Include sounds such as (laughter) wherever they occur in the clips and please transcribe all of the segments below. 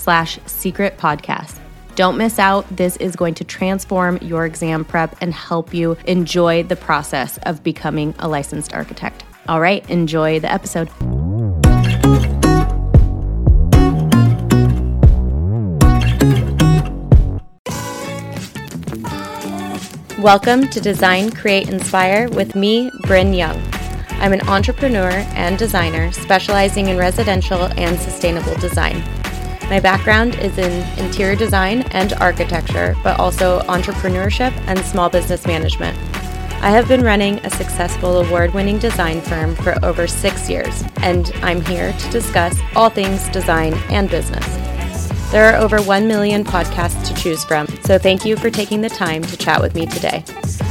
slash secret podcast. Don't miss out. This is going to transform your exam prep and help you enjoy the process of becoming a licensed architect. All right, enjoy the episode. Welcome to Design, Create, Inspire with me, Bryn Young. I'm an entrepreneur and designer specializing in residential and sustainable design. My background is in interior design and architecture, but also entrepreneurship and small business management. I have been running a successful award winning design firm for over six years, and I'm here to discuss all things design and business. There are over 1 million podcasts to choose from, so thank you for taking the time to chat with me today.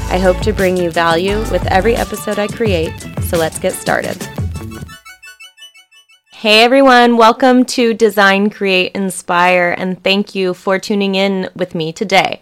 I hope to bring you value with every episode I create, so let's get started. Hey everyone, welcome to Design, Create, Inspire, and thank you for tuning in with me today.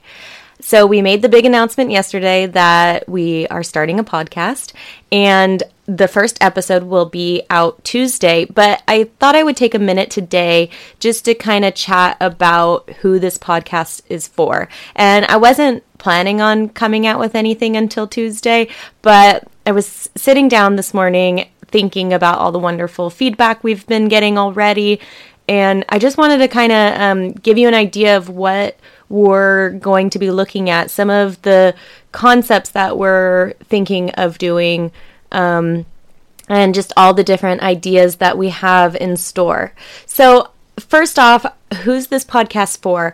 So, we made the big announcement yesterday that we are starting a podcast, and the first episode will be out Tuesday. But I thought I would take a minute today just to kind of chat about who this podcast is for. And I wasn't planning on coming out with anything until Tuesday, but I was sitting down this morning thinking about all the wonderful feedback we've been getting already. And I just wanted to kind of um, give you an idea of what we're going to be looking at, some of the concepts that we're thinking of doing, um, and just all the different ideas that we have in store. So, first off, who's this podcast for?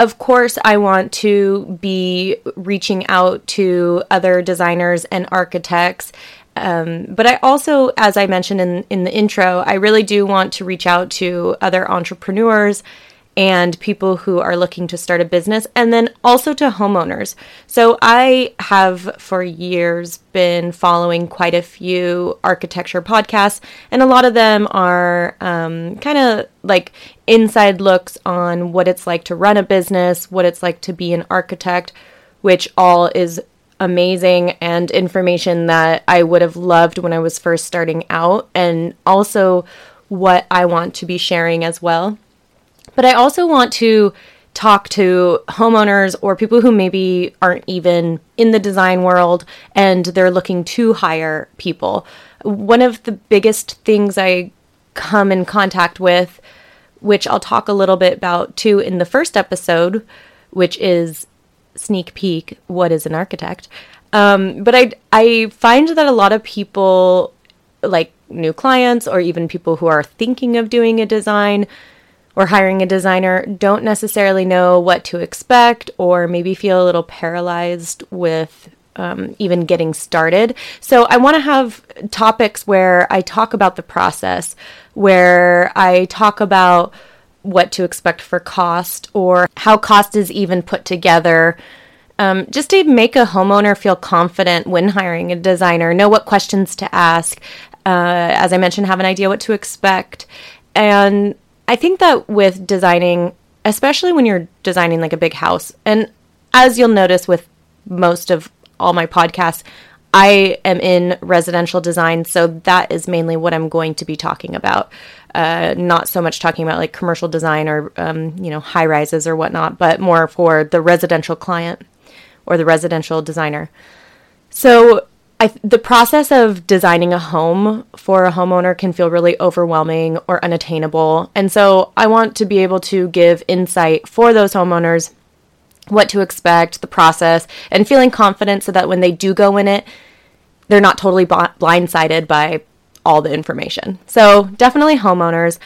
Of course, I want to be reaching out to other designers and architects um, but I also, as I mentioned in, in the intro, I really do want to reach out to other entrepreneurs and people who are looking to start a business, and then also to homeowners. So I have for years been following quite a few architecture podcasts, and a lot of them are um, kind of like inside looks on what it's like to run a business, what it's like to be an architect, which all is amazing and information that I would have loved when I was first starting out, and also what I want to be sharing as well. But I also want to talk to homeowners or people who maybe aren't even in the design world and they're looking to hire people. One of the biggest things I come in contact with, which I'll talk a little bit about too in the first episode, which is sneak peek what is an architect. Um, but I I find that a lot of people like new clients or even people who are thinking of doing a design or hiring a designer don't necessarily know what to expect or maybe feel a little paralyzed with um, even getting started. So I want to have topics where I talk about the process, where I talk about what to expect for cost or how cost is even put together. Um, just to make a homeowner feel confident when hiring a designer, know what questions to ask. Uh, as I mentioned, have an idea what to expect. And I think that with designing, especially when you're designing like a big house, and as you'll notice with most of all my podcasts, I am in residential design, so that is mainly what I'm going to be talking about. Uh, not so much talking about like commercial design or um, you know high rises or whatnot, but more for the residential client or the residential designer. So I, the process of designing a home for a homeowner can feel really overwhelming or unattainable, and so I want to be able to give insight for those homeowners what to expect, the process, and feeling confident so that when they do go in it, they're not totally blindsided by all the information. So, definitely homeowners.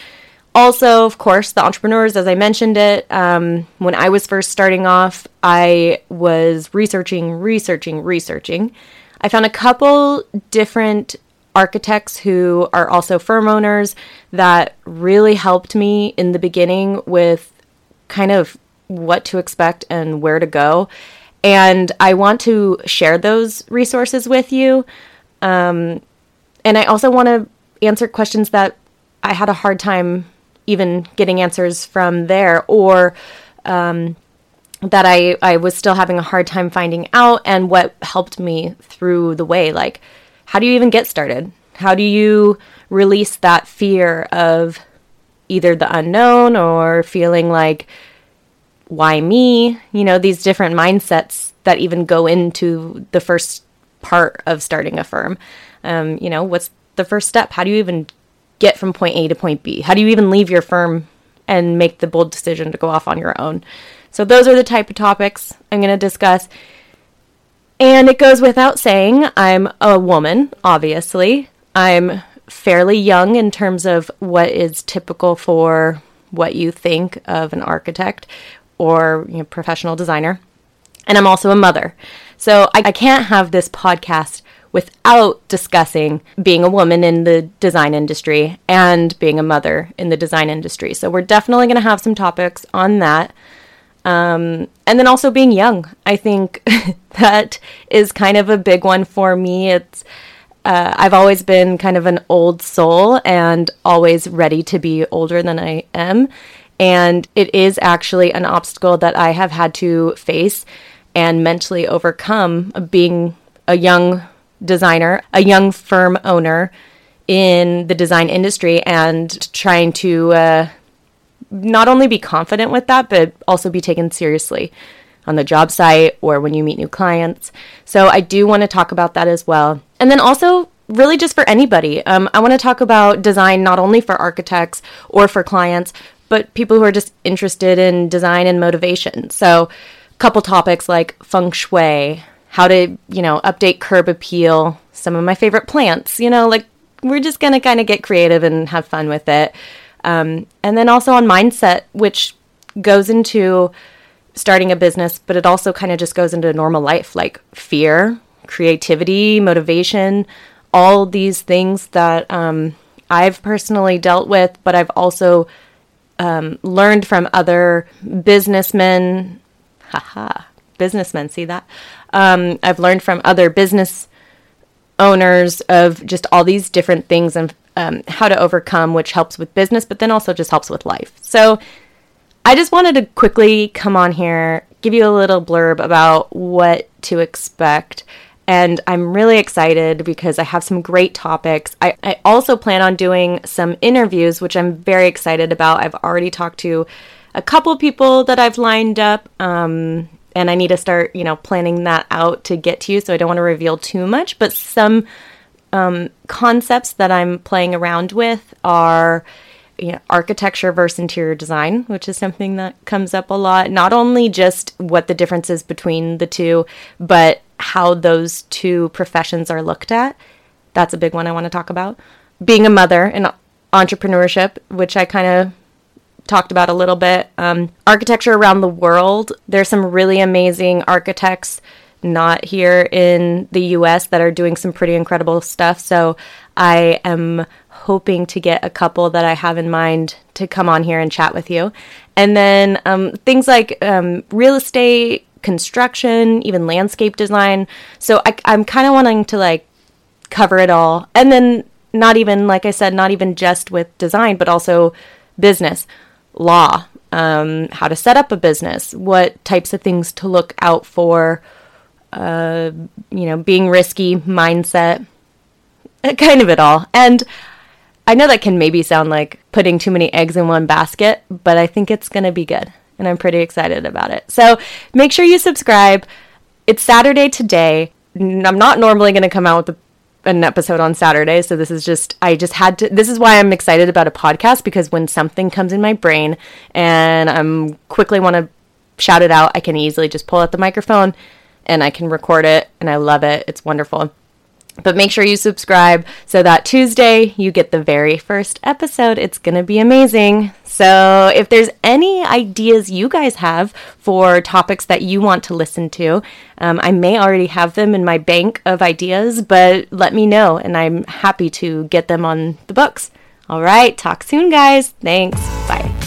Also, of course, the entrepreneurs, as I mentioned it, um, when I was first starting off, I was researching, researching, researching. I found a couple different architects who are also firm owners that really helped me in the beginning with kind of what to expect and where to go. And I want to share those resources with you. Um, and I also want to answer questions that I had a hard time even getting answers from there or um, that I, I was still having a hard time finding out and what helped me through the way. Like, how do you even get started? How do you release that fear of either the unknown or feeling like, why me? You know, these different mindsets that even go into the first part of starting a firm. Um, you know, what's the first step? How do you even get from point A to point B? How do you even leave your firm and make the bold decision to go off on your own? So, those are the type of topics I'm going to discuss and it goes without saying, I'm a woman, obviously. I'm fairly young in terms of what is typical for what you think of an architect or you know, professional designer. And I'm also a mother. So I, I can't have this podcast without discussing being a woman in the design industry and being a mother in the design industry. So we're definitely going to have some topics on that. Um, and then also being young. I think (laughs) that is kind of a big one for me. It's uh, I've always been kind of an old soul and always ready to be older than I am. And it is actually an obstacle that I have had to face and mentally overcome being a young designer, a young firm owner in the design industry, and trying to uh, not only be confident with that, but also be taken seriously on the job site or when you meet new clients. So I do want to talk about that as well. And then also, really just for anybody, um, I want to talk about design not only for architects or for clients, but people who are just interested in design and motivation. So, a couple topics like feng shui, how to, you know, update curb appeal, some of my favorite plants, you know, like we're just going to kind of get creative and have fun with it. Um, and then also on mindset, which goes into starting a business, but it also kind of just goes into normal life like fear, creativity, motivation, all these things that um, I've personally dealt with, but I've also um, learned from other businessmen. Haha, businessmen, see that? Um, I've learned from other business owners of just all these different things and um, how to overcome, which helps with business, but then also just helps with life. So I just wanted to quickly come on here, give you a little blurb about what to expect. And I'm really excited because I have some great topics. I, I also plan on doing some interviews, which I'm very excited about. I've already talked to a couple people that I've lined up. Um, and I need to start, you know, planning that out to get to you. So I don't want to reveal too much, but some um, concepts that I'm playing around with are you know, architecture versus interior design, which is something that comes up a lot. Not only just what the difference is between the two, but how those two professions are looked at. That's a big one I want to talk about. Being a mother and entrepreneurship, which I kind of talked about a little bit. Um, architecture around the world. There's some really amazing architects not here in the US that are doing some pretty incredible stuff. So I am hoping to get a couple that I have in mind to come on here and chat with you. And then um, things like um, real estate, construction, even landscape design. So I, I'm kind of wanting to like cover it all. And then not even, like I said, not even just with design, but also business, law, um, how to set up a business, what types of things to look out for uh, you know, being risky mindset, (laughs) kind of it all. And I know that can maybe sound like putting too many eggs in one basket, but I think it's going to be good. And I'm pretty excited about it. So make sure you subscribe. It's Saturday today. I'm not normally going to come out with an episode on Saturday. So this is just, I just had to, this is why I'm excited about a podcast because when something comes in my brain and I'm quickly want to shout it out. I can easily just pull out the microphone and I can record it, and I love it. It's wonderful. But make sure you subscribe so that Tuesday you get the very first episode. It's going to be amazing. So, if there's any ideas you guys have for topics that you want to listen to, um, I may already have them in my bank of ideas, but let me know and I'm happy to get them on the books. All right, talk soon, guys. Thanks. Bye.